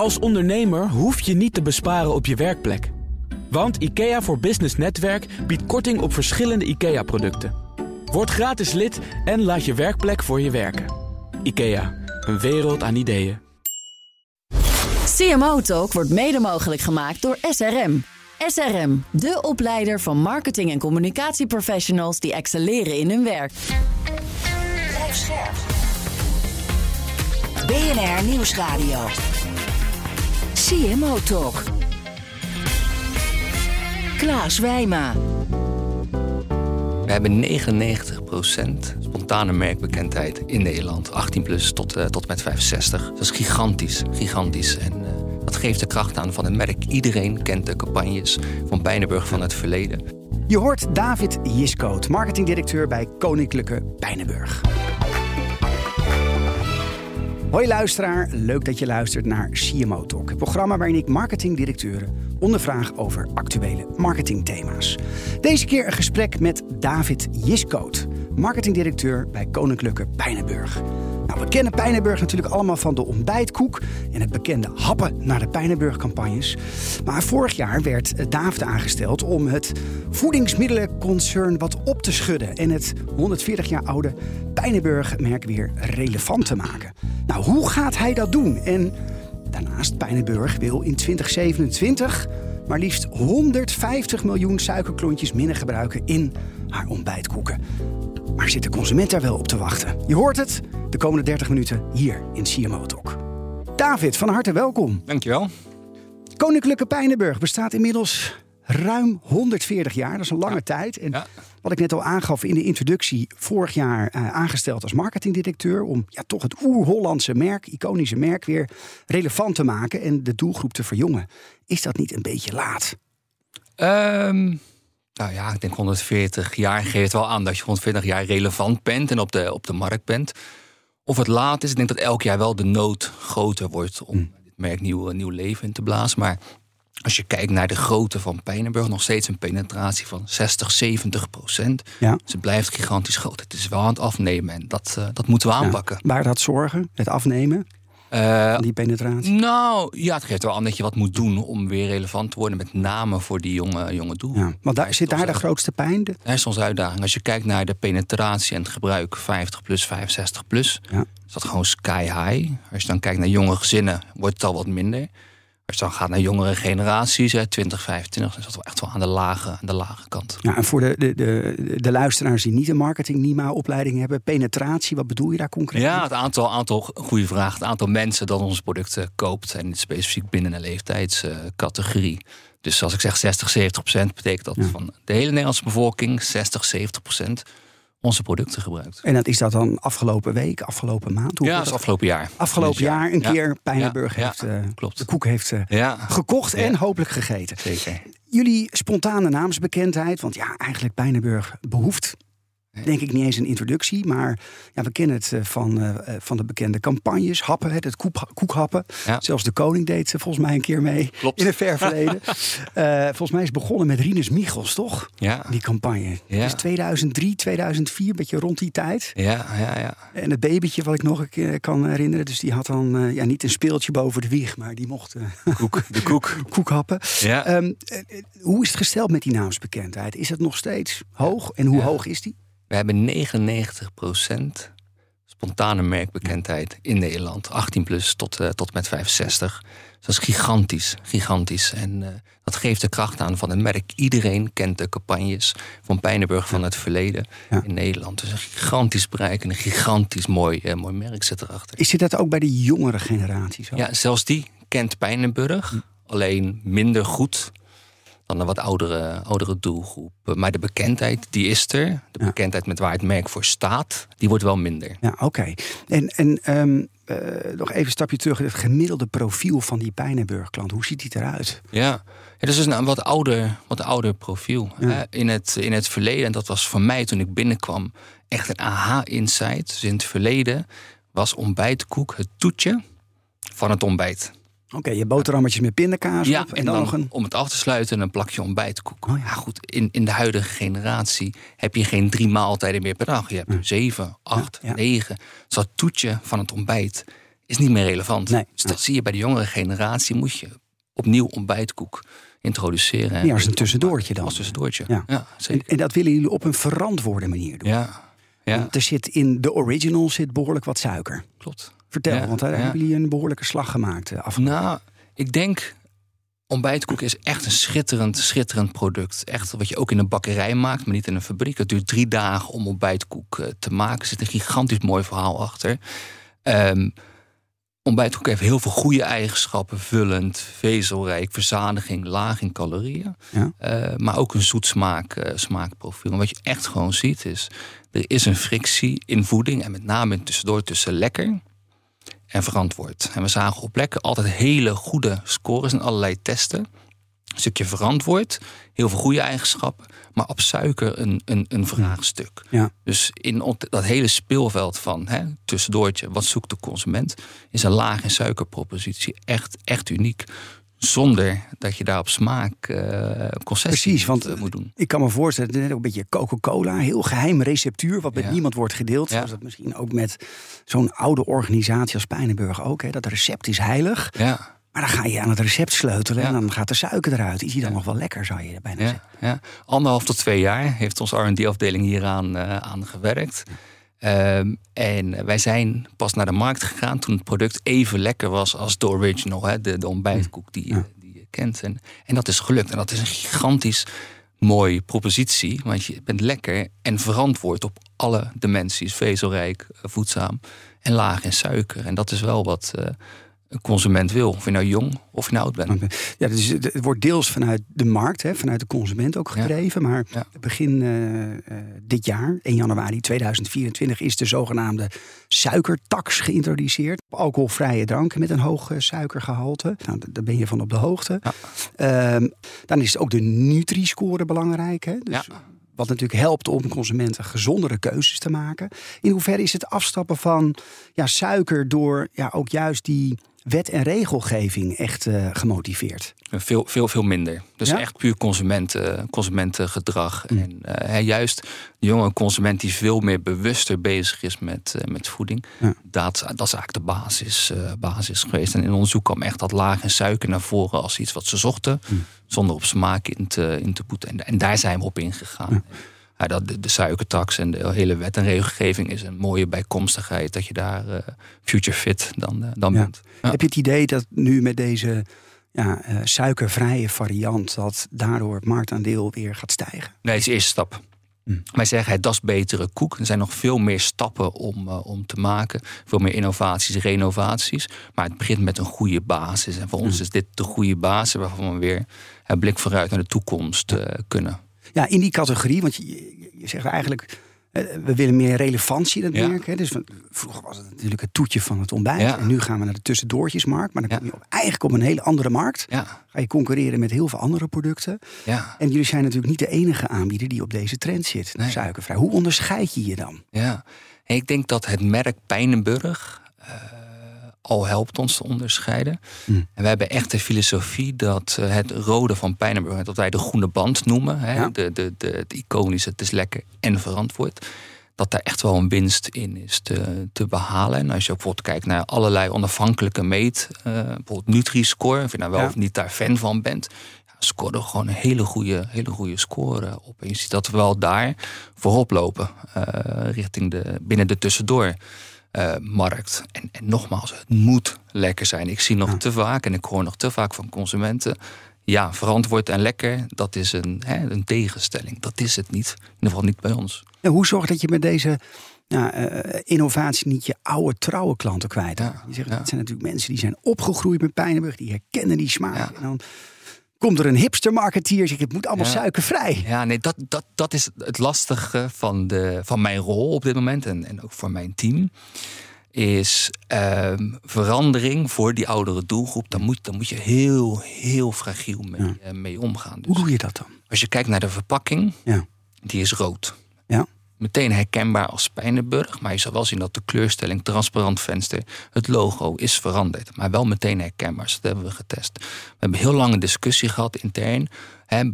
Als ondernemer hoef je niet te besparen op je werkplek. Want IKEA voor Business Netwerk biedt korting op verschillende IKEA-producten. Word gratis lid en laat je werkplek voor je werken. IKEA, een wereld aan ideeën. CMO Talk wordt mede mogelijk gemaakt door SRM. SRM, de opleider van marketing- en communicatieprofessionals die excelleren in hun werk. Blijf scherp. BNR Nieuwsradio. CMO Talk. Klaas Wijma. We hebben 99% spontane merkbekendheid in Nederland. 18 plus tot, uh, tot met 65. Dat is gigantisch, gigantisch. En uh, dat geeft de kracht aan van het merk. Iedereen kent de campagnes van Pijnenburg van het verleden. Je hoort David Jiskoot, marketingdirecteur bij Koninklijke Pijnenburg. Hoi luisteraar, leuk dat je luistert naar CMO Talk. Het programma waarin ik marketingdirecteuren ondervraag over actuele marketingthema's. Deze keer een gesprek met David Jiskoot, marketingdirecteur bij Koninklijke Pijnenburg. Nou, we kennen Pijnenburg natuurlijk allemaal van de ontbijtkoek en het bekende happen naar de Pijnenburg-campagnes. Maar vorig jaar werd David aangesteld om het voedingsmiddelenconcern wat op te schudden en het 140 jaar oude Pijnenburg-merk weer relevant te maken. Nou, hoe gaat hij dat doen? En daarnaast, Pijnenburg wil in 2027 maar liefst 150 miljoen suikerklontjes minder gebruiken in haar ontbijtkoeken. Maar zit de consument daar wel op te wachten? Je hoort het de komende 30 minuten hier in CMO Talk. David, van harte welkom. Dankjewel. Koninklijke Pijnenburg bestaat inmiddels ruim 140 jaar. Dat is een lange Ja. tijd. En Ja. wat ik net al aangaf in de introductie, vorig jaar eh, aangesteld als marketingdirecteur om ja, toch het oer-Hollandse merk, iconische merk, weer relevant te maken en de doelgroep te verjongen. Is dat niet een beetje laat? Ehm, nou ja, ik denk 140 jaar geeft wel aan dat je 140 jaar relevant bent en op de, op de markt bent. Of het laat is, ik denk dat elk jaar wel de nood groter wordt om Hmm. dit merk nieuw, nieuw leven in te blazen. Maar als je kijkt naar de grootte van Pijnenburg, nog steeds een penetratie van 60, 70 procent. Ja. Dus het blijft gigantisch groot. Het is wel aan het afnemen en dat, eh, dat moeten we aanpakken. Ja. Waar dat zorgen, het afnemen Van die penetratie? nou, ja, het geeft wel aan dat je wat moet doen om weer relevant te worden. Met name voor die jonge, jonge doel. Ja, want daar, zit daar de grootste pijn? Dat is onze uitdaging. Als je kijkt naar de penetratie en het gebruik 50 plus, 65 plus, Ja. is dat gewoon sky high. Als je dan kijkt naar jonge gezinnen, wordt het al wat minder. Als je dan gaat naar jongere generaties, hè, 20, 25, dan is dat wel echt wel aan de lage, aan de lage kant. Ja, en voor de, de, de, de luisteraars die niet een marketing-NIMA-opleiding hebben, penetratie, wat bedoel je daar concreet? Ja, het aantal, aantal goede vraag. Het aantal mensen dat onze producten koopt. En specifiek binnen een leeftijdscategorie. dus als ik zeg 60, 70 procent, betekent dat Ja. van de hele Nederlandse bevolking 60, 70 procent onze producten gebruikt. En dat is dat dan afgelopen week, afgelopen maand? Hoe Ja, dat is afgelopen jaar. afgelopen jaar een Ja. keer Pijnenburg Ja, heeft, eh, klopt. de koek heeft eh, gekocht en hopelijk gegeten. zeker. Jullie spontane naamsbekendheid, want ja, eigenlijk Pijnenburg behoeft denk ik niet eens een introductie, maar ja, we kennen het eh, van, eh, eh, van de bekende campagnes, happen, het koek, koekhappen. Ja. Zelfs de koning deed eh, volgens mij een keer mee Klopt. in het ver verleden. Volgens mij is het begonnen met Rinus Michels, toch? Ja, Die campagne. Ja. Dus 2003, 2004, een beetje rond die tijd. ja, ja, ja. En het babytje wat ik nog een keer kan herinneren. Dus die had dan ja, niet een speeltje boven de wieg, maar die mocht Koek, de koek. koek happen. Ja. Ehm, eh, eh, hoe is het gesteld met die naamsbekendheid? Is het nog steeds hoog? En hoe hoog is die? We hebben 99% spontane merkbekendheid in Nederland. 18 plus tot, eh, tot met 65. Dus dat is gigantisch, gigantisch. En eh, dat geeft de kracht aan van het merk. Iedereen kent de campagnes van Pijnenburg van het verleden Ja. in Nederland. Dus een gigantisch bereik en een gigantisch mooi, eh, mooi merk zit erachter. Is dit dat ook bij de jongere generatie zo? Ja, zelfs die kent Pijnenburg. Alleen minder goed dan een wat oudere, oudere doelgroep. Maar de bekendheid, die is er. De bekendheid met waar het merk voor staat, die wordt wel minder. Ja, oké. En, en ehm, eh, nog even een stapje terug. Het gemiddelde profiel van die Pijnenburg-klant. Hoe ziet die eruit? Ja, ja dus is een wat ouder, wat ouder profiel. Ja. hè. In, het, in het verleden, en dat was voor mij toen ik binnenkwam echt een aha-insight. Dus in het verleden was ontbijtkoek het toetje van het ontbijt. Oké, je boterhammetjes met pindakaas Ja, op. En, dan, nog een... om het af te sluiten een plakje ontbijtkoek. Oh ja. ja. goed, in, in de huidige generatie heb je geen drie maaltijden meer per dag. Je hebt zeven, acht, negen. Dus dat toetje van het ontbijt is niet meer relevant. Nee. Dus dat zie je bij de jongere generatie. Moet je opnieuw ontbijtkoek introduceren. Ja, als een tussendoortje dan. Als tussendoortje. Ja. En, zeker. en dat willen jullie op een verantwoorde manier doen. Ja, ja Want er zit in de original zit behoorlijk wat suiker. klopt. Vertel, Ja, want daar ja. hebben jullie een behoorlijke slag gemaakt. eh, Af. Nou, ik denk ontbijtkoek is echt een schitterend, schitterend product. Echt wat je ook in een bakkerij maakt, maar niet in een fabriek. Het duurt drie dagen om ontbijtkoek eh, te maken. Er zit een gigantisch mooi verhaal achter. Ehm ontbijtkoek heeft heel veel goede eigenschappen. Vullend, vezelrijk, verzadiging, laag in calorieën. Ja. Eh, maar ook een zoet smaak, smaakprofiel. En wat je echt gewoon ziet is... er is een frictie in voeding... en met name tussendoor tussen lekker en verantwoord. En we zagen op lekker altijd hele goede scores in allerlei testen. Een stukje verantwoord, heel veel goede eigenschappen... maar op suiker een, een, een vraagstuk. Ja. Dus in dat hele speelveld van hè, tussendoortje, wat zoekt de consument, is een laag in suikerpropositie echt, echt uniek. Zonder dat je daar op smaak eh concessies Precies, want moet, eh, moet doen. Ik kan me voorstellen, net ook een beetje Coca-Cola, heel geheim receptuur, wat met Ja. niemand wordt gedeeld. Ja. Zoals dat misschien ook met zo'n oude organisatie als Pijnenburg ook. Hè, dat recept is heilig. Ja, Maar dan ga je aan het recept sleutelen en dan gaat de suiker eruit. Is die dan nog wel lekker, zou je bijna ja, zeggen. ja. Anderhalf tot twee jaar heeft onze R&D-afdeling hieraan eh, aan gewerkt. Ehm, en wij zijn pas naar de markt gegaan toen het product even lekker was als de original, hè, de, de ontbijtkoek die, je- die je kent. En, en dat is gelukt. En dat is een gigantisch mooie propositie, want je bent lekker en verantwoord op alle dimensies: vezelrijk, voedzaam en laag in suiker. En dat is wel wat eh, een consument wil, of je nou jong of je nou oud bent. Ja, dus het wordt deels vanuit de markt, hè, vanuit de consument ook Ja. gedreven. Maar Ja. begin eh, eh, dit jaar, 1 januari 2024, is de zogenaamde suikertax geïntroduceerd. Alcoholvrije dranken met een hoog eh, suikergehalte. Nou, daar ben je van op de hoogte. Ja. Ehm, dan is ook de Nutri-score belangrijk. Hè? Dus. Wat natuurlijk helpt om consumenten gezondere keuzes te maken. In hoeverre is het afstappen van ja, suiker door ja, ook juist die wet en regelgeving echt eh, gemotiveerd? Veel, veel, veel minder. Dus Ja? echt puur consumenten, consumentengedrag. Mm. En eh, juist de jonge consument die veel meer bewuster bezig is met, eh, met voeding. Ja. Dat, dat is eigenlijk de basis, eh, basis geweest. En in onderzoek kwam echt dat laag suiker naar voren als iets wat ze zochten. Mm. Zonder op smaak in te, in te boeten. En, en daar zijn we op ingegaan. Ja, dat de, de suikertax en de hele wet en regelgeving is een mooie bijkomstigheid. Dat je daar eh, future fit dan, eh, dan Ja. bent. Ja. Heb je het idee dat nu met deze ja, eh, suikervrije variant... dat daardoor het marktaandeel weer gaat stijgen? Nee, het is de eerste stap. Mm. Wij zeggen het dat is betere koek. Er zijn nog veel meer stappen om, om te maken. Veel meer innovaties, renovaties. Maar het begint met een goede basis. En voor ons is dit de goede basis waarvan we weer een blik vooruit naar de toekomst eh, kunnen. Ja, in die categorie, want je, je- je zegt eigenlijk... eh, we willen meer relevantie in het Ja. merk. Hè? Dus van, vroeger was het natuurlijk het toetje van het ontbijt. Ja. En nu gaan we naar de tussendoortjesmarkt. Maar dan kom je op, eigenlijk op een hele andere markt. Ga je concurreren met heel veel andere producten. ja, En jullie zijn natuurlijk niet de enige aanbieder die op deze trend zit. Nee. Suikervrij. Hoe onderscheid je je dan? ja. Ik denk dat het merk Pijnenburg eh, al helpt ons te onderscheiden. Mm. En we hebben echt de filosofie dat eh, het rode van Pijnenburg, dat wij de groene band noemen, hè, Ja. de, de, de, het iconische, het is lekker en verantwoord, dat daar echt wel een winst in is te, te behalen. En als je ook bijvoorbeeld kijkt naar allerlei onafhankelijke meet, eh, bijvoorbeeld Nutri-score, of je nou wel Ja. of niet daar fan van bent, scoorde gewoon een hele goede, hele goede score op. En je ziet dat we wel daar voorop lopen, eh, richting de, binnen de tussendoor eh, markt. En, en nogmaals, het moet lekker zijn. Ik zie nog Ja. te vaak en ik hoor nog te vaak van consumenten. Ja, verantwoord en lekker, dat is een, hè, een tegenstelling. Dat is het niet. In ieder geval niet bij ons. Ja, hoe zorg dat je met deze ja, eh, innovatie niet je oude trouwe klanten kwijt Ja? Je zegt, ja. Het zijn natuurlijk mensen die zijn opgegroeid met Pijnenburg. Die herkennen die smaak. Ja. En dan komt er een hipster marketeer. Zegt, het moet allemaal Ja. suikervrij. Ja, nee, dat, dat, dat is het lastige van, de, van mijn rol op dit moment en, en ook voor mijn team. Is ehm, verandering voor die oudere doelgroep. Dan moet, dan moet je heel, heel fragiel mee, Ja. eh, mee omgaan. Dus Hoe doe je dat dan? als je kijkt naar de verpakking, Ja. die is rood. Ja. Meteen herkenbaar als Pijnenburg. Maar je zal wel zien dat de kleurstelling, transparant venster, het logo is veranderd. Maar wel meteen herkenbaar. Dus dat hebben we getest. We hebben een heel lange discussie gehad intern.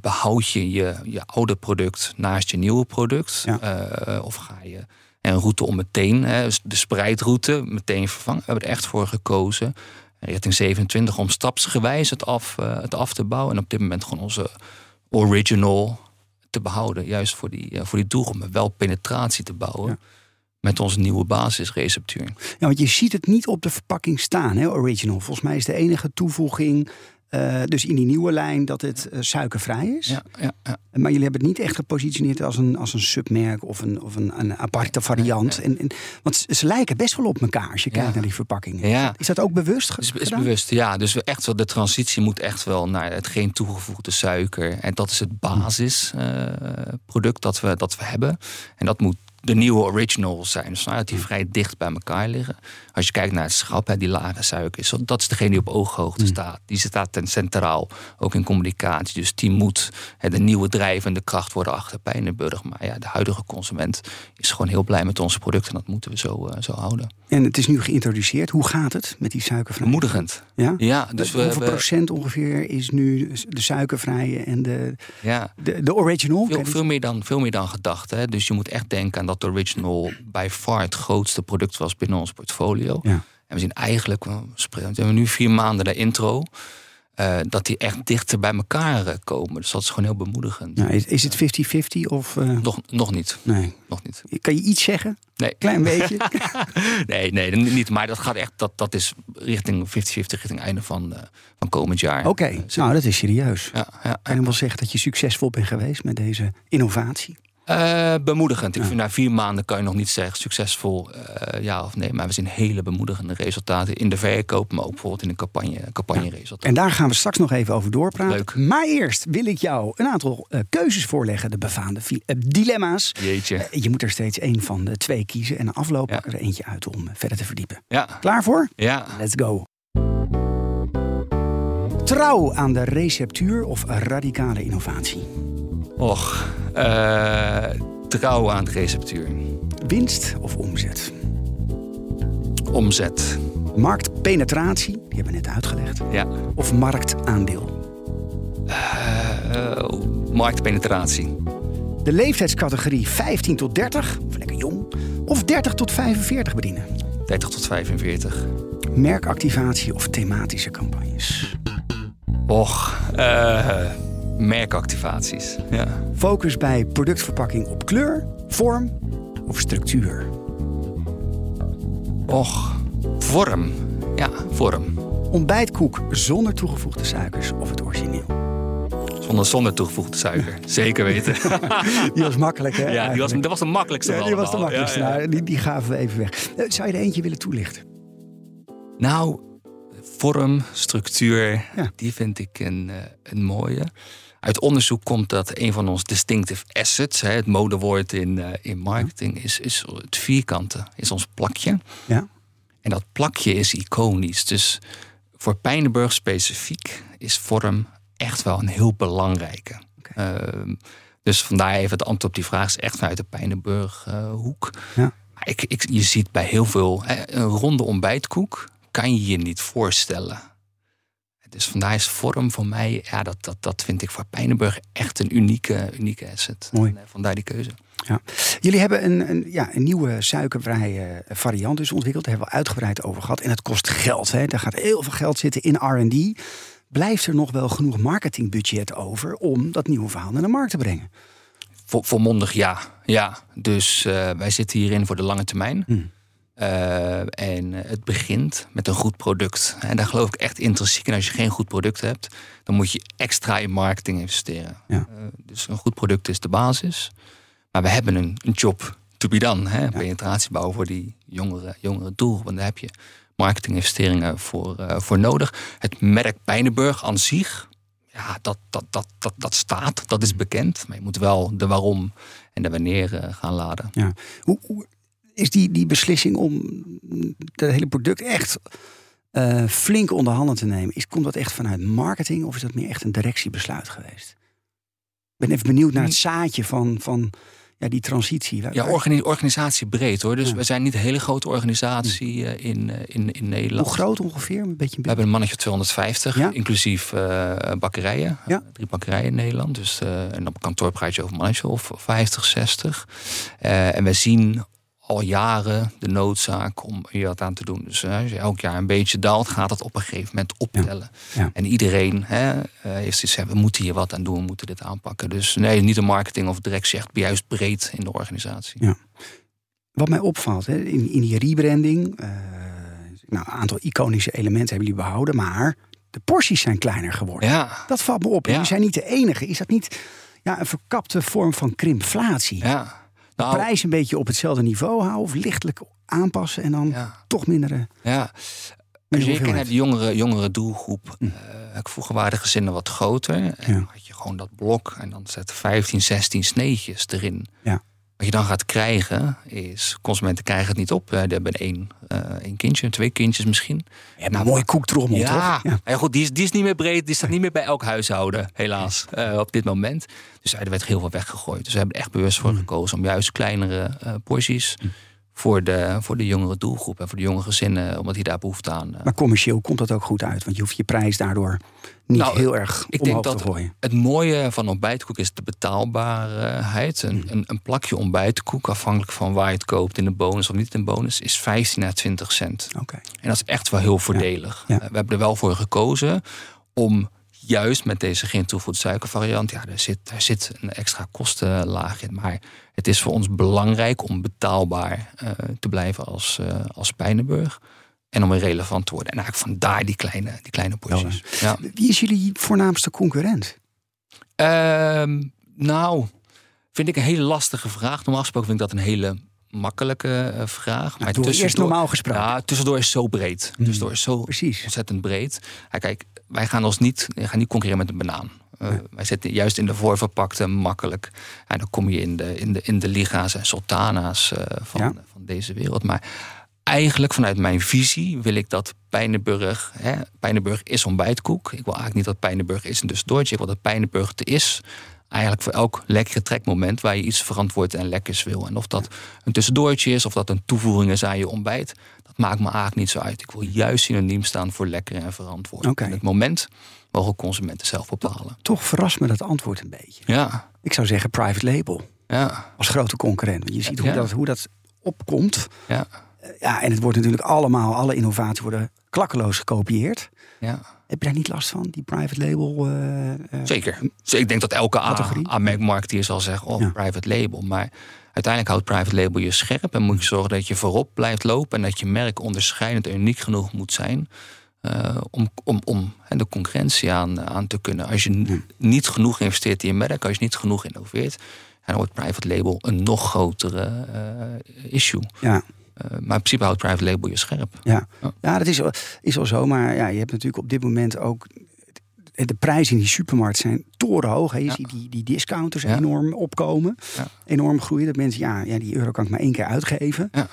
Behoud je, je je oude product naast je nieuwe product? Ja. Eh, of ga je En een route om meteen, dus de spreidroute, meteen vervangen. We hebben er echt voor gekozen. Richting 27 om stapsgewijs het af, uh, het af te bouwen. En op dit moment gewoon onze original te behouden. Juist voor die, uh, voor die doelgroep. Maar wel penetratie te bouwen. Ja. Met onze nieuwe basisreceptuur. Ja, want je ziet het niet op de verpakking staan, hè, original. Volgens mij is de enige toevoeging uh, dus in die nieuwe lijn dat het uh, suikervrij is. Ja, ja, ja, Maar jullie hebben het niet echt gepositioneerd als een, als een submerk of een, of een, een aparte variant. En, en, want ze lijken best wel op elkaar als je kijkt naar die verpakkingen. Ja. Is dat ook bewust? Is, is bewust, ja. Dus we echt wel, de transitie moet echt wel naar het geen toegevoegde suiker. En dat is het basisproduct uh, dat, we, dat we hebben. En dat moet de nieuwe originals zijn. Dus nou, dat die vrij dicht bij elkaar liggen. Als je kijkt naar het schap, hè, die lage suiker is, dat is degene die op ooghoogte Mm. staat. Die staat ten centraal, ook in communicatie. Dus die moet hè, de nieuwe drijvende kracht worden achter Pijnenburg. Maar ja, de huidige consument is gewoon heel blij met onze producten. En dat moeten we zo, uh, zo houden. En het is nu geïntroduceerd. Hoe gaat het met die suikervrije? Bemoedigend. Ja? Ja, dus we Hoeveel we, procent ongeveer is nu de suikervrije en de, ja. de, de original? Veel, veel, meer dan, veel meer dan gedacht. Hè? Dus je moet echt denken aan dat de original bij far het grootste product was binnen ons portfolio. Ja. En we zien eigenlijk, we hebben nu vier maanden de intro, uh, dat die echt dichter bij elkaar uh, komen. Dus dat is gewoon heel bemoedigend. Ja, is, is het 50-50 of? Uh... Nog, nog niet. Nee. Nog niet. Kan je iets zeggen? Nee. Klein beetje? nee, nee, niet. Maar dat gaat echt, dat, dat is richting 50-50, richting einde van, uh, van komend jaar. Oké, okay. nou dat is serieus. Ja, ja, kan je wel zeggen dat je succesvol bent geweest met deze innovatie? Uh, bemoedigend. Ik vind na vier maanden kan je nog niet zeggen succesvol uh, ja of nee. Maar we zien hele bemoedigende resultaten in de verkoop, maar ook bijvoorbeeld in de campagne, campagne-resultaten. En daar gaan we straks nog even over doorpraten. Leuk. Maar eerst wil ik jou een aantal uh, keuzes voorleggen, de befaamde dilemma's. Jeetje. je moet er steeds één van de twee kiezen en afloop ja. er eentje uit om verder te verdiepen. Ja. Klaar voor? Ja. Let's go. Trouw aan de receptuur of radicale innovatie? Och, uh, trouw aan de receptuur. Winst of omzet? Omzet. Marktpenetratie, die hebben we net uitgelegd. Ja. Of marktaandeel? Uh, marktpenetratie. De leeftijdscategorie 15 tot 30, of lekker jong, of 30 tot 45 bedienen? 30 tot 45. Merkactivatie of thematische campagnes? Och, uh, merkactivaties. Ja. Focus bij productverpakking op kleur, vorm of structuur? Och, vorm. Ja, vorm. Ontbijtkoek zonder toegevoegde suikers of het origineel? Zonder, zonder toegevoegde suiker. Zeker weten. die was makkelijk, hè? Ja, die was, dat was de makkelijkste ja, die was de makkelijkste. Ja. Nou, die, die gaven we even weg. Eh, Zou je er eentje willen toelichten? Nou, vorm, structuur, Ja. die vind ik een, eh, een mooie. Uit onderzoek komt dat een van onze distinctive assets, hè, het modewoord in, eh, in marketing, is, is het vierkante, is ons plakje. Ja. En dat plakje is iconisch. Dus voor Pijnenburg specifiek is vorm echt wel een heel belangrijke. Ehm, dus vandaar even het antwoord op die vraag is echt vanuit de Pijnenburg eh, hoek. Ja. Maar ik, ik, je ziet bij heel veel, hè, een ronde ontbijtkoek kan je je niet voorstellen. Dus vandaar is vorm voor mij, ja, dat, dat, dat vind ik voor Pijnenburg echt een unieke, unieke asset. Mooi. En, eh, vandaar die keuze. Ja. Jullie hebben een, een, ja, een nieuwe suikervrije variant dus ontwikkeld. Daar hebben we uitgebreid over gehad. En het kost geld. Hè. Daar gaat heel veel geld zitten in R&D. Blijft er nog wel genoeg marketingbudget over om dat nieuwe verhaal naar de markt te brengen? Vol, volmondig ja. ja. Dus uh, wij zitten hierin voor de lange termijn. Hmm. Uh, en het begint met een goed product. En daar geloof ik echt intrinsiek in. Als je geen goed product hebt, dan moet je extra in marketing investeren. Ja. Uh, dus een goed product is de basis. Maar we hebben een, een job to be done. Hè? Ja. Penetratie bouwen voor die jongere, jongere doelgroep. Want daar heb je marketinginvesteringen voor, uh, voor nodig. Het merk Pijnenburg aan zich, ja, dat, dat, dat, dat, dat staat, dat is bekend. Maar je moet wel de waarom en de wanneer gaan laden. Ja. Hoe, hoe, is die, die beslissing om het hele product echt uh, flink onder handen te nemen, is, komt dat echt vanuit marketing of is dat meer echt een directiebesluit geweest? Ik ben even benieuwd naar het zaadje van, van ja, die transitie. Ja, organi organisatie breed hoor. Dus ja. we zijn niet een hele grote organisatie uh, in, uh, in, in Nederland. Hoe groot ongeveer? Een beetje, we hebben een mannetje 250, ja? inclusief uh, bakkerijen. Ja? drie bakkerijen in Nederland. Dus, en op kantoor praat je over mannetje of 50, 60. en we zien al jaren de noodzaak om hier wat aan te doen. Dus eh, als je elk jaar een beetje daalt, gaat dat op een gegeven moment optellen. Ja. En iedereen hè, eh, heeft iets we moeten hier wat aan doen, we moeten dit aanpakken. Dus nee, niet de marketing of directie, echt juist breed in de organisatie. Ja. Wat mij opvalt, hè, in, in die rebranding, eh, nou, een aantal iconische elementen hebben jullie behouden, maar de porties zijn kleiner geworden. Ja, Dat valt me op. Jullie zijn niet de enige. Is dat niet ja, een verkapte vorm van krimpflatie? ja. Nou, Prijs een beetje op hetzelfde niveau houden of lichtelijk aanpassen en dan ja. toch mindere. Ja, als je hoeveelheid. kijkt naar de jongere, jongere doelgroep. eh, vroeger waren de gezinnen wat groter. En. Ja. had je gewoon dat blok en dan zet 15, 16 sneetjes erin. Ja. Wat je dan gaat krijgen is, consumenten krijgen het niet op. Die hebben één, eh, één kindje, twee kindjes misschien. Je hebt een mooie koektrommel, Ja, toch? Ja. ja. goed, die is, die is niet meer breed. Die staat niet meer bij elk huishouden, helaas, eh, op dit moment. Dus er werd heel veel weggegooid. Dus we hebben er echt bewust voor gekozen om juist kleinere eh, porties voor, de, voor de jongere doelgroep en voor de jonge gezinnen, omdat die daar behoefte aan. eh, Maar commercieel komt dat ook goed uit, want je hoeft je prijs daardoor niet Nou, heel erg ik denk te dat gooien. het mooie van ontbijtkoek is de betaalbaarheid. Een, Hmm. een, een plakje ontbijtkoek, afhankelijk van waar je het koopt, in de bonus of niet in de bonus, is 15 à 20 cent. Oké. En dat is echt wel heel voordelig. Ja. Eh, We hebben er wel voor gekozen om juist met deze geen toevoegde suikervariant, ja, daar zit, daar zit een extra kostenlaag in. Maar het is voor ons belangrijk om betaalbaar eh, te blijven als, eh als Pijnenburg. En om relevant te worden. En eigenlijk vandaar die kleine, die kleine porties. Ja. Wie is jullie voornaamste concurrent? Ehm, nou, vind ik een hele lastige vraag. Normaal gesproken vind ik dat een hele makkelijke eh, vraag. Nou, doe eerst normaal gesproken. Ja, tussendoor is zo breed. Tussendoor is zo Precies. ontzettend breed. Ja, kijk, wij gaan ons niet, gaan niet concurreren met een banaan. Eh, Wij zitten juist in de voorverpakte makkelijk. En dan kom je in de, in de, in de liga's en sultana's eh, van, Ja. van deze wereld. Maar eigenlijk vanuit mijn visie wil ik dat Pijnenburg... Hè, Pijnenburg is ontbijtkoek. Ik wil eigenlijk niet dat Pijnenburg is een tussendoortje. Ik wil dat Pijnenburg te is. Eigenlijk voor elk lekkere trekmoment waar je iets verantwoord en lekkers wil. En of dat een tussendoortje is of dat een toevoeging is aan je ontbijt. Dat maakt me eigenlijk niet zo uit. Ik wil juist synoniem staan voor lekker en verantwoord. Oké. En het moment mogen consumenten zelf bepalen. Toch verrast me dat antwoord een beetje. Ja, Ik zou zeggen private label ja, als grote concurrent. Want je ziet hoe, Ja. dat, hoe dat opkomt. ja, Eh, Ja, en het wordt natuurlijk allemaal, alle innovaties worden klakkeloos gekopieerd. ja. Heb je daar niet last van, die private label? eh, eh, Zeker. Dus ik denk dat elke Categorie? A-marketeer zal zeggen, oh, Ja. private label. Maar uiteindelijk houdt private label je scherp. En moet je zorgen dat je voorop blijft lopen. En dat je merk onderscheidend en uniek genoeg moet zijn. eh, om om, om hè, de concurrentie aan, aan te kunnen. Als je niet genoeg investeert in je merk, als je niet genoeg innoveert, dan wordt private label een nog grotere issue. Ja, maar in principe houdt private label je scherp. ja. Ja. ja, dat is, is wel zo. Maar ja, je hebt natuurlijk op dit moment ook... De prijzen in die supermarkt zijn torenhoog. Hè. Je Ja. ziet die, die discounters Ja. enorm opkomen. Ja. Enorm groeien. Dat mensen, ja, ja, die euro kan ik maar één keer uitgeven. Ja.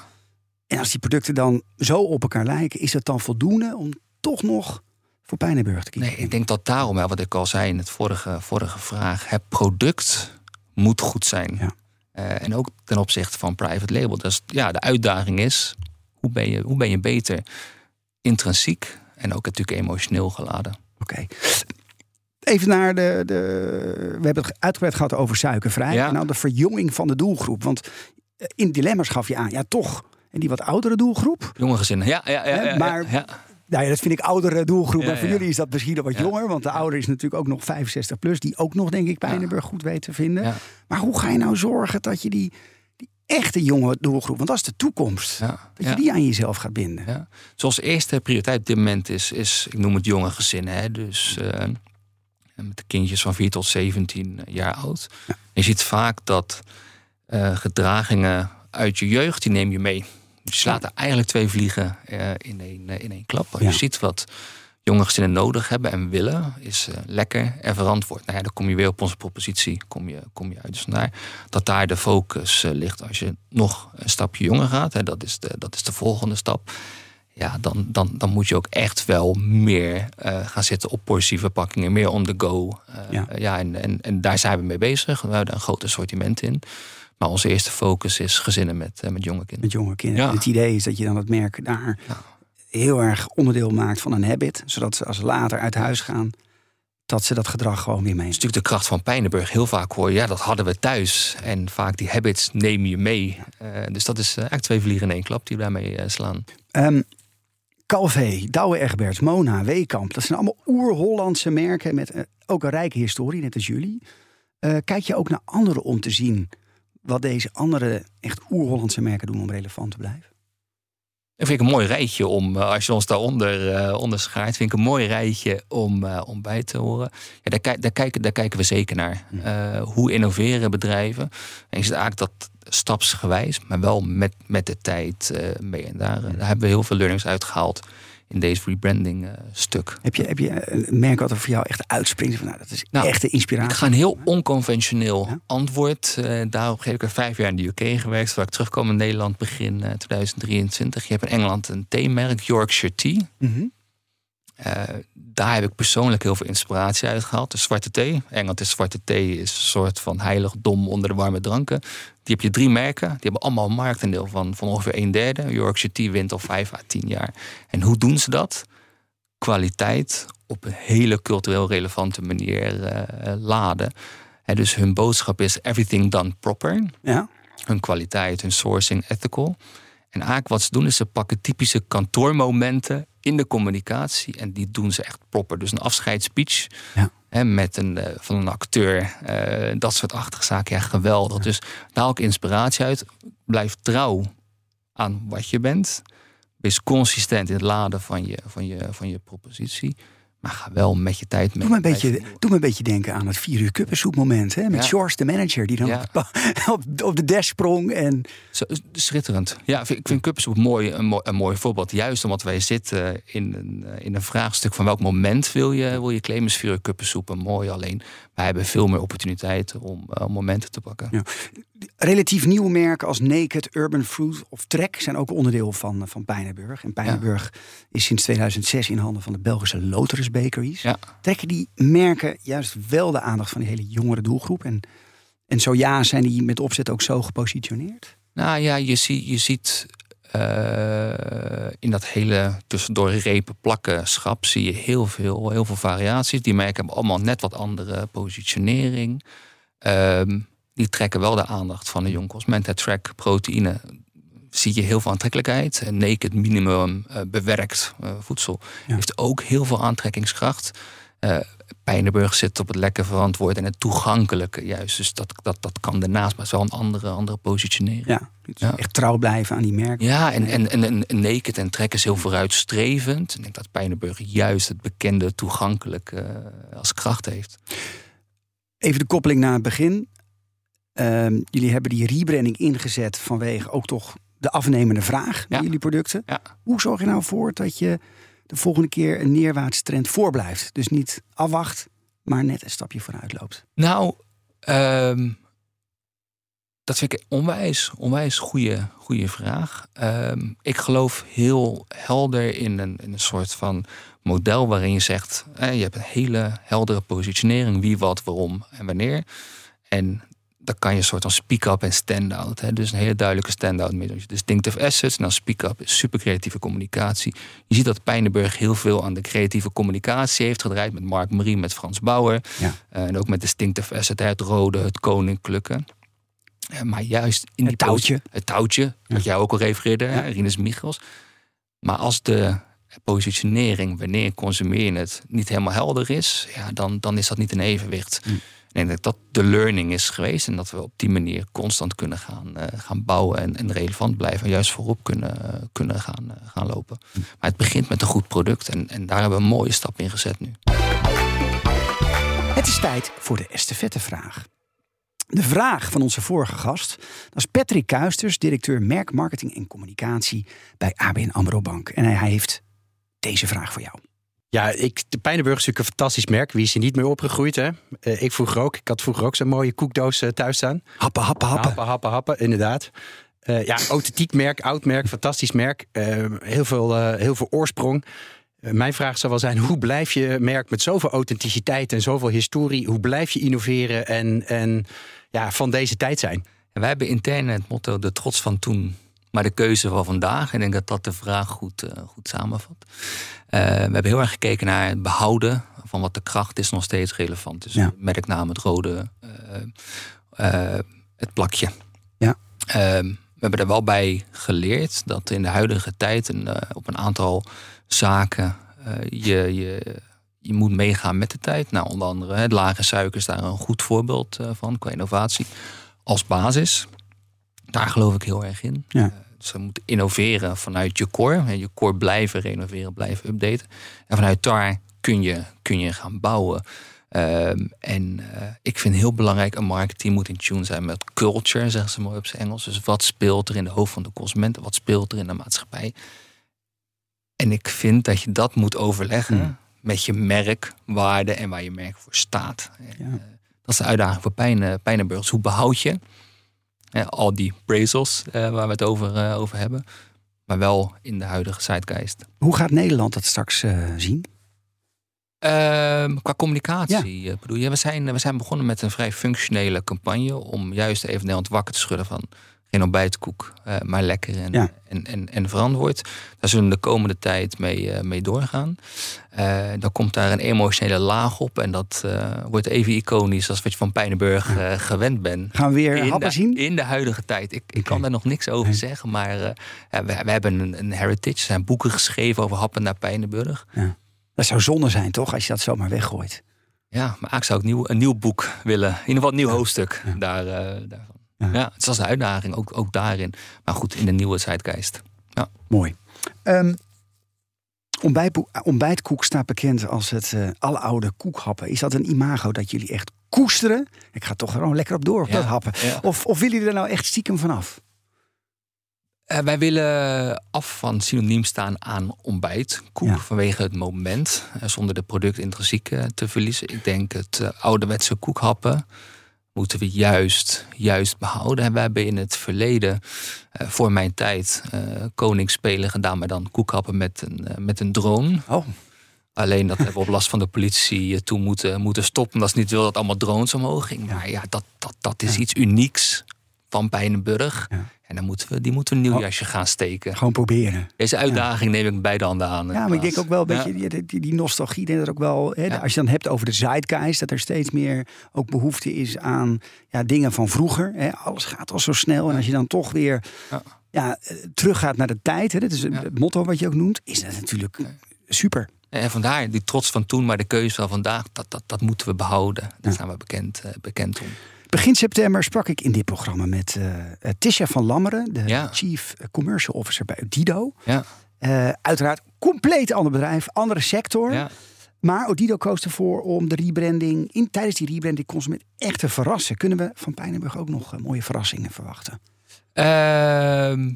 En als die producten dan zo op elkaar lijken... is dat dan voldoende om toch nog voor Pijnenburg te kiezen? Nee, ik denk dat daarom, hè, wat ik al zei in het vorige, vorige vraag, het product moet goed zijn. Eh, en ook ten opzichte van private label. Dus ja, de uitdaging is, hoe ben je, hoe ben je beter intrinsiek en ook natuurlijk emotioneel geladen? Oké. Even naar de, de. We hebben het uitgebreid gehad over suikervrij. Ja. En dan de verjonging van de doelgroep. Want in dilemma's gaf je aan, ja, toch. En die wat oudere doelgroep. Jonge gezinnen, ja, ja, ja, maar-. Nou ja, dat vind ik oudere doelgroep. Ja, voor ja. jullie is dat misschien nog wat jonger. Want de ouder is natuurlijk ook nog 65 plus. Die ook nog, denk ik, Pijnenburg goed weet te vinden. Maar hoe ga je nou zorgen dat je die, die echte jonge doelgroep. Want dat is de toekomst. Dat je die aan jezelf gaat binden. Ja. Zoals eerste prioriteit op dit moment is, is ik noem het jonge gezinnen. Hè? Dus eh, met de kindjes van 4 tot 17 jaar oud. Je ziet vaak dat eh, gedragingen uit je jeugd, die neem je mee. Je slaat er eigenlijk twee vliegen eh, in, één, eh, in één klap. Als je ziet wat jonge gezinnen nodig hebben en willen, is eh, lekker en verantwoord. Nou ja, dan kom je weer op onze propositie kom je, kom je uit. Dus vandaar dat daar de focus ligt. Als je nog een stapje jonger gaat, hè, dat, is de, dat is de volgende stap. Ja, dan, dan, dan moet je ook echt wel meer gaan zitten op portieverpakkingen, meer on the go. Ja. ja. en, en, en daar zijn we mee bezig. We hebben daar een groot assortiment in. Maar onze eerste focus is gezinnen met, eh, met jonge kinderen. Met jonge kinderen. Ja. Het idee is dat je dan het merk daar heel erg onderdeel maakt van een habit. Zodat ze als ze later uit huis gaan dat ze dat gedrag gewoon weer Dat is meenemen. natuurlijk de kracht van Pijnenburg. Heel vaak hoor je, ja, dat hadden we thuis. En vaak die habits neem je mee. Eh, dus dat is eh, eigenlijk twee vliegen in één klap die we daarmee slaan. Ehm Calvé, Douwe Egberts, Mona, Weekamp. Dat zijn allemaal oer-Hollandse merken met ook een rijke historie, net als jullie. Eh, kijk je ook naar anderen om te zien wat deze andere echt oer-Hollandse merken doen om relevant te blijven? Dat vind ik een mooi rijtje om, eh, als je ons daaronder eh onderschaart, vind ik een mooi rijtje om, eh, om bij te horen. Ja, daar, kijk- daar, kijken, daar kijken we zeker naar. Eh, hoe innoveren bedrijven? En is het eigenlijk dat stapsgewijs, maar wel met, met de tijd eh, mee. En daar, eh, daar hebben we heel veel learnings uitgehaald in deze rebranding eh, stuk. Heb je, heb je een merk wat er voor jou echt uitspringt? Van, nou, dat is Nou, echt de inspiratie. Ik ga een heel onconventioneel Ja? antwoord. eh, daarop heb ik er vijf jaar in de UK gewerkt. Waar ik terugkom in Nederland begin eh, 2023. Je hebt in Engeland een theemerk, Yorkshire Tea. Eh, daar heb ik persoonlijk heel veel inspiratie uit gehaald. De zwarte thee. Engeland is zwarte thee is een soort van heiligdom onder de warme dranken. Die heb je drie merken. Die hebben allemaal een marktendeel van, van ongeveer een derde. Yorkshire Tea wint al vijf à tien jaar. En hoe doen ze dat? Kwaliteit op een hele cultureel relevante manier eh, laden. En dus hun boodschap is everything done proper Ja. hun kwaliteit, hun sourcing, ethical. En eigenlijk wat ze doen is ze pakken typische kantoormomenten in de communicatie en die doen ze echt proper. Dus een afscheidsspeech Ja. hè, met een, eh, van een acteur, eh, dat soort achtige zaken, ja geweldig. Dus daar ook inspiratie uit. Blijf trouw aan wat je bent. Wees consistent in het laden van je, van je, van je propositie. Maar ga wel met je tijd mee. Doe me, een beetje, vernieuwen. doe me een beetje denken aan het vier uur kuppensoep moment. Hè? Met Ja. George, de manager, die dan Ja. op, de desk sprong. En Zo, schitterend. Ja, ik vind- vind Kuppensoep mooi, een, mooi, een mooi voorbeeld. Juist omdat wij zitten in een, in een vraagstuk van welk moment wil je, wil je claimen. Is vier Kuppensoep een mooi. Alleen wij hebben veel meer opportuniteiten om, eh, om momenten te pakken. Ja. Relatief nieuwe merken als Naked, Urban Fruit of Trek zijn ook onderdeel van, eh, van Pijnenburg. En Pijnenburg is sinds 2006 in handen van de Belgische Loterus Bakeries. Ja. Trekken die merken juist wel de aandacht van die hele jongere doelgroep? En, en zo ja, zijn die met opzet ook zo gepositioneerd? Nou ja, je, zie, je ziet eh, in dat hele tussendoor repen plakken schap zie je heel veel, heel veel variaties. Die merken hebben allemaal net wat andere positionering. Ehm, die trekken wel de aandacht van de jong consument. Het track proteïne zie je heel veel aantrekkelijkheid. En naked minimum eh, bewerkt eh, voedsel Ja. heeft ook heel veel aantrekkingskracht. Eh Pijnenburg zit op het lekker verantwoord en het toegankelijke juist. Dus dat, dat, dat kan daarnaast, maar het is wel een andere, andere positionering. Ja, dus Ja. echt trouw blijven aan die merken. Ja, en, en, en, en Naked en Trek is heel vooruitstrevend. Ik denk dat Pijnenburg juist het bekende toegankelijk eh, als kracht heeft. Even de koppeling naar het begin. Ehm, jullie hebben die rebranding ingezet vanwege ook toch de afnemende vraag naar Ja. jullie producten. Ja. Hoe zorg je nou voor dat je de volgende keer een neerwaartse trend voorblijft? Dus niet afwacht, maar net een stapje vooruit loopt. Nou, ehm, dat vind ik onwijs, onwijs goede, goede vraag. Ehm, ik geloof heel helder in een, in een soort van model waarin je zegt... eh, je hebt een hele heldere positionering, wie, wat, waarom en wanneer. En dan kan je een soort van speak-up en stand-out. Hè? Dus een hele duidelijke stand-out met distinctive assets. En dan speak-up is super creatieve communicatie. Je ziet dat Pijnenburg heel veel aan de creatieve communicatie heeft gedraaid. Met Mark Marie, met Frans Bauer. Ja. Eh, en ook met distinctive asset, het rode, het koninklijke. Eh, maar juist in Het die touwtje. Het touwtje, wat jij ook al refereerde, Rinus Michels. Maar als de positionering, wanneer consumeer je het, niet helemaal helder is, ja, dan, dan is dat niet in evenwicht. Mm. En dat dat de learning is geweest en dat we op die manier constant kunnen gaan, eh, gaan bouwen en, en relevant blijven en juist voorop kunnen, kunnen gaan, eh, gaan lopen. Maar het begint met een goed product en, en daar hebben we een mooie stap in gezet nu. Het is tijd voor de estafettevraag. De vraag van onze vorige gast dat is Patrick Kuisters, directeur merk, marketing en communicatie bij ABN AMRO Bank. En hij heeft deze vraag voor jou. Ja, ik, de Pijnenburg is natuurlijk een fantastisch merk. Wie is er niet mee opgegroeid, hè? Eh, ik vroeger ook. Ik had vroeger ook zo'n mooie koekdoos eh, thuis staan. Happen, happen, happen. Happen, happen, happen, inderdaad. Eh, ja, authentiek merk, oud merk, fantastisch merk. Heel, veel, heel veel oorsprong. Mijn vraag zou wel zijn, hoe blijf je merk met zoveel authenticiteit en zoveel historie... hoe blijf je innoveren en, en ja, van deze tijd zijn? En wij hebben intern het motto de trots van toen, maar de keuze van vandaag. En ik denk dat dat de vraag goed, eh, goed samenvat. Eh, we hebben heel erg gekeken naar het behouden van wat de kracht is nog steeds relevant. Dus Ja. merknaam, het rode, eh, het plakje. Ja. Ehm, we hebben er wel bij geleerd dat in de huidige tijd eh, op een aantal zaken je, je, je moet meegaan met de tijd. Nou, onder andere het lage suiker is daar een goed voorbeeld van qua innovatie. Als basis. Daar geloof ik heel erg in. Ja. Eh, dus je moet innoveren vanuit je core. Je core blijven renoveren, blijven updaten. En vanuit daar kun je, kun je gaan bouwen. Ehm, en eh, ik vind heel belangrijk, een marketing moet in tune zijn met culture, zeggen ze mooi op zijn Engels. Dus wat speelt er in de hoofd van de consument? Wat speelt er in de maatschappij? En ik vind dat je dat moet overleggen Hmm. met je merkwaarde en waar je merk voor staat. En, eh, dat is de uitdaging voor Pijne, Pijnenburgers. Hoe behoud je al die appraisals eh, waar we het over, eh, over hebben, maar wel in de huidige zeitgeist. Hoe gaat Nederland dat straks eh, zien? Ehm, qua communicatie eh, bedoel je, we zijn, we zijn begonnen met een vrij functionele campagne om juist even Nederland wakker te schudden van geen ontbijtkoek, eh, maar lekker en, Ja. en, en, en verantwoord. Daar zullen we de komende tijd mee, eh, mee doorgaan. Eh, dan komt daar een emotionele laag op en dat wordt even iconisch als wat je van Pijnenburg gewend bent. Gaan we weer In happen de, zien? in de huidige tijd. Ik, ik kan daar nog niks over Nee. zeggen, maar ja, we, we hebben een, een heritage. Er zijn boeken geschreven over happen naar Pijnenburg. Dat zou zonde zijn, toch? Als je dat zomaar weggooit. Ja, maar ik zou ook nieuw, een nieuw boek willen. In ieder geval een nieuw hoofdstuk Ja. daar, daarvan. Ja. Ja. het is als een uitdaging, ook, ook daarin. Maar goed, in de nieuwe zeitgeist. Mooi. Ehm, ontbijtboek- ontbijtkoek staat bekend als het eh aloude koekhappen. Is dat een imago dat jullie echt koesteren? Ik ga toch gewoon lekker op door op Ja. dat happen. Ja. Of, of willen jullie er nou echt stiekem vanaf? Eh, wij willen af van synoniem staan aan ontbijtkoek. Ja. Vanwege het moment, eh, zonder de product intrinsiek te verliezen. Ik denk het ouderwetse koekhappen moeten we juist, juist behouden. En we hebben in het verleden, eh, voor mijn tijd, eh koningsspelen gedaan. Maar dan koekhappen met een, eh, met een drone. Oh, Alleen dat hebben we op last van de politie toen moeten, moeten stoppen. Dat is niet wil dat allemaal drones omhoog ging. Maar ja, dat, dat, dat is Ja. iets unieks van Pijnenburg. Ja. En dan moeten we, die moeten we een nieuw Oh. jasje gaan steken. gewoon proberen. Deze uitdaging neem ik beide handen aan. Ja, maar ik denk ook wel een beetje die, die, die nostalgie. Denk dat ook wel, hè, Ja. als je dan hebt over de zeitgeist, dat er steeds meer ook behoefte is aan ja, dingen van vroeger. Hè. Alles gaat al zo snel. En als je dan toch weer Ja. eh, teruggaat naar de tijd, hè, dat is het motto wat je ook noemt, is dat natuurlijk super. En vandaar die trots van toen, maar de keuze van vandaag, dat, dat, dat moeten we behouden. Daar staan we bekend, eh, bekend om. Begin september sprak ik in dit programma met eh eh, Tisha van Lammeren, de Ja. Chief Commercial Officer bij Odido. Ja, Eh, uiteraard compleet ander bedrijf, andere sector. ja. Maar Odido koos ervoor om de rebranding, in, tijdens die rebranding consument echt te verrassen. Kunnen we van Pijnenburg ook nog eh, mooie verrassingen verwachten? Ehm,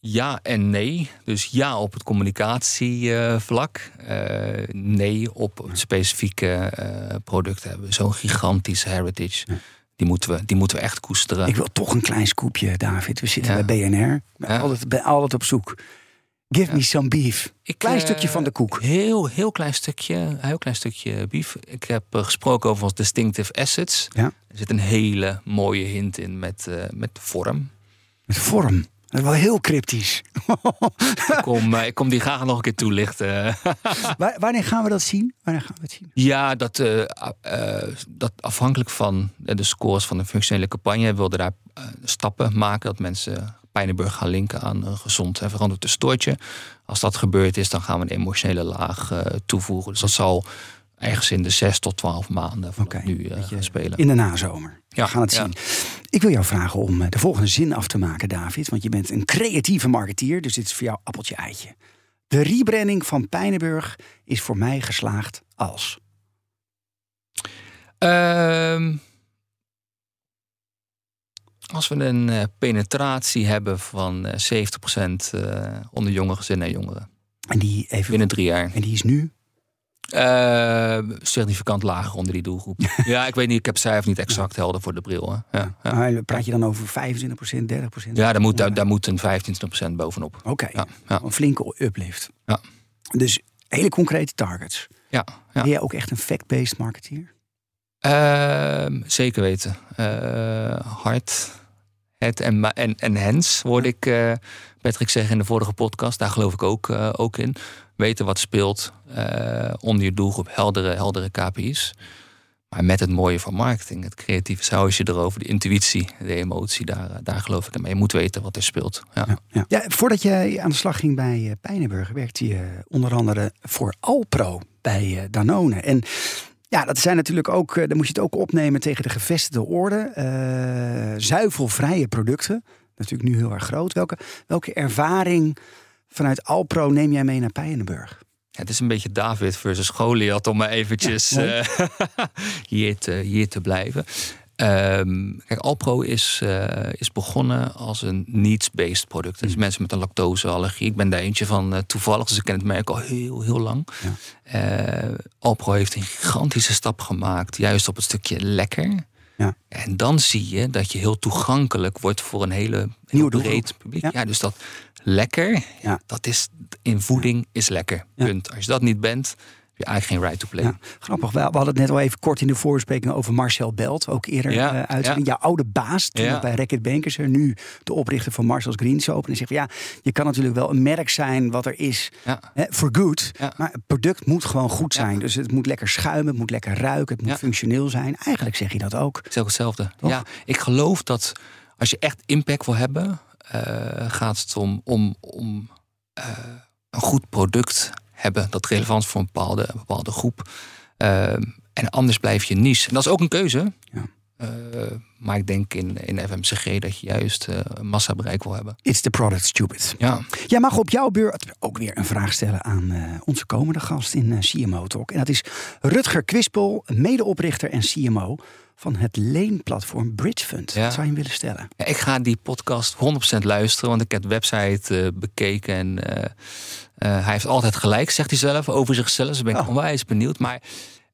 ja en nee. Dus ja op het communicatievlak. Eh, nee op het specifieke eh product hebben. Zo'n gigantische heritage. Ja. Die, moeten we, die moeten we echt koesteren. Ik wil toch een klein scoopje, David. We zitten Ja. bij BNR. Ik Ja. altijd, ben altijd op zoek. Give me some beef. Ik, Klein eh, stukje van de koek. Heel, heel klein stukje, heel klen stukje bief. Ik heb eh, gesproken over ons distinctive assets. Ja. Er zit een hele mooie hint in met, eh, met vorm. Met vorm. Dat is wel heel cryptisch. ik, kom, eh, ik kom die graag nog een keer toelichten. Wa- Wanneer gaan we dat zien? Wanneer gaan we het zien? Ja, dat, eh, eh, dat afhankelijk van de scores van de functionele campagne wilden daar stappen maken dat mensen Pijnenburg gaan linken aan een gezond en verantwoord stoortje. Als dat gebeurd is, dan gaan we een emotionele laag toevoegen. Dus dat zal ergens in de 6 tot 12 maanden van nu eh, beetje gaan spelen. In de nazomer. Ja, we gaan het ja. zien. Ik wil jou vragen om eh, de volgende zin af te maken, David. Want je bent een creatieve marketeer, dus dit is voor jou appeltje-eitje. De rebranding van Pijnenburg is voor mij geslaagd als... Ehm, als we een eh, penetratie hebben van eh 70% eh, onder jonge gezinnen en jongeren. En die, even, Binnen drie jaar. en die is nu... Eh, significant lager onder die doelgroep. ja, ik weet niet, ik heb cijfers niet exact helder voor de bril. Hè. Ja, ja. Praat je dan over 25%, 30%? ja daar, moet, daar, daar moet een 15% bovenop. Oké, Ja, ja, een flinke uplift. Ja. Dus hele concrete targets. ja. Ben jij ook echt een fact-based marketeer? Ehm, zeker weten. Eh, hard, Het en, en, en hens, hoorde ik eh, Patrick zeggen in de vorige podcast. Daar geloof ik ook, ook in. Weten wat speelt eh, onder je doelgroep, heldere, heldere KPI's. Maar met het mooie van marketing, het creatieve sausje erover, de intuïtie, de emotie, daar, eh, daar geloof ik in. Maar je moet weten wat er speelt. Ja. Ja, ja. Ja, voordat jij aan de slag ging bij eh, Pijnenburg, werkte je onder andere voor Alpro bij Danone. En ja, dat zijn natuurlijk ook, dan moet je het ook opnemen tegen de gevestigde orde. Eh, zuivelvrije producten, natuurlijk nu heel erg groot. Welke, welke ervaring vanuit Alpro neem jij mee naar Pijnenburg? Ja, het is een beetje David versus Goliath om maar eventjes Ja, eh, hier, te, hier te blijven. Ehm, kijk, Alpro is, eh, is begonnen als een needs-based product. Dus mensen met een lactoseallergie. Ik ben daar eentje van eh, toevallig, dus ik ken het merk al heel, heel lang. Eh, Alpro heeft een gigantische stap gemaakt, juist op het stukje lekker. Ja. En dan zie je dat je heel toegankelijk wordt voor een hele heel breed publiek. Ja. Ja. dus dat lekker, Ja. dat is in voeding is lekker. Punt. Als je dat niet bent, je eigenlijk geen right to play. Ja, grappig. We hadden het net al even kort in de voorbespreking over Marcel Belt. Ook eerder Ja, eh, uitzending. ja. Jouw oude baas, toen bij Racket Bankers. Nu de oprichter van Marcel's Green Soap. En zegt van ja, je kan natuurlijk wel een merk zijn wat er is for good. Maar het product moet gewoon goed zijn. Dus het moet lekker schuimen, het moet lekker ruiken, het moet functioneel zijn. Eigenlijk zeg je dat ook. Zeg ook hetzelfde. Toch? Ja, ik geloof dat als je echt impact wil hebben, eh, gaat het om, om, om eh, een goed product hebben dat relevant voor een bepaalde, een bepaalde groep. Eh, en anders blijf je niche. En dat is ook een keuze. Ja. Eh, maar ik denk in, in FMCG dat je juist eh massabereik wil hebben. It's the product stupid. Ja. Jij mag op jouw beurt ook weer een vraag stellen aan eh, onze komende gast in CMO Talk. En dat is Rutger Kwispel, medeoprichter en CMO van het leenplatform Bridge Fund. Ja. Wat zou je hem willen stellen? Ja, ik ga die podcast 100% luisteren, want ik heb de website bekeken. En hij heeft altijd gelijk, zegt hij zelf, over zichzelf. Dus ben ik Oh. onwijs benieuwd. Maar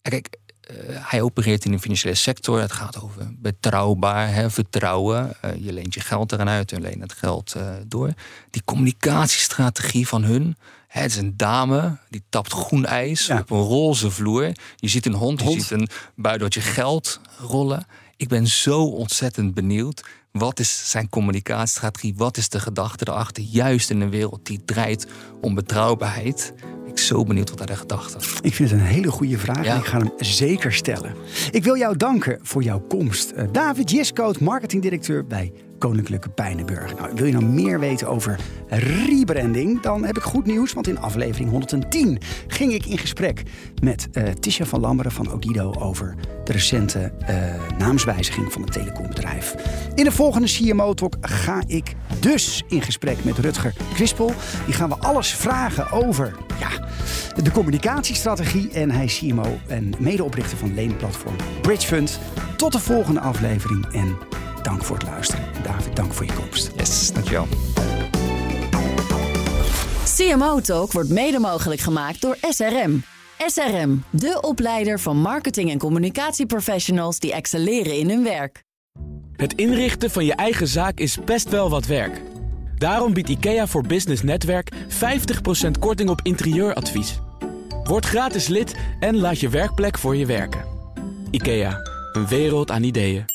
eh, kijk, eh, hij opereert in de financiële sector. Het gaat over betrouwbaar, hè, vertrouwen. Eh, je leent je geld eraan uit en leent het geld eh, door. Die communicatiestrategie van hun. Hè, het is een dame die tapt groen ijs Ja. op een roze vloer. Je ziet een hond, je ziet een buideltje geld rollen. Ik ben zo ontzettend benieuwd. Wat is zijn communicatiestrategie? Wat is de gedachte erachter? Juist in een wereld die draait om betrouwbaarheid. Ik ben zo benieuwd wat hij de gedachte. Ik vind het een hele goede vraag Ja. en ik ga hem zeker stellen. Ik wil jou danken voor jouw komst. Eh, David Jiskoot, marketingdirecteur bij Koninklijke Pijnenburg. Nou, wil je nou meer weten over rebranding? Dan heb ik goed nieuws, want in aflevering 110 ging ik in gesprek met eh Tisha van Lammeren van Odido over de recente eh, naamswijziging van het telecombedrijf. In de volgende CMO Talk ga ik dus in gesprek met Rutger Kwispel. Die gaan we alles vragen over ja, de communicatiestrategie. En hij is CMO en medeoprichter van leenplatform Bridge Fund. Tot de volgende aflevering en dank voor het luisteren. David, dank voor je komst. Yes, dankjewel. CMO Talk wordt mede mogelijk gemaakt door SRM. SRM, de opleider van marketing- en communicatieprofessionals die excelleren in hun werk. Het inrichten van je eigen zaak is best wel wat werk. Daarom biedt IKEA voor Business Netwerk 50% korting op interieuradvies. Word gratis lid en laat je werkplek voor je werken. IKEA, een wereld aan ideeën.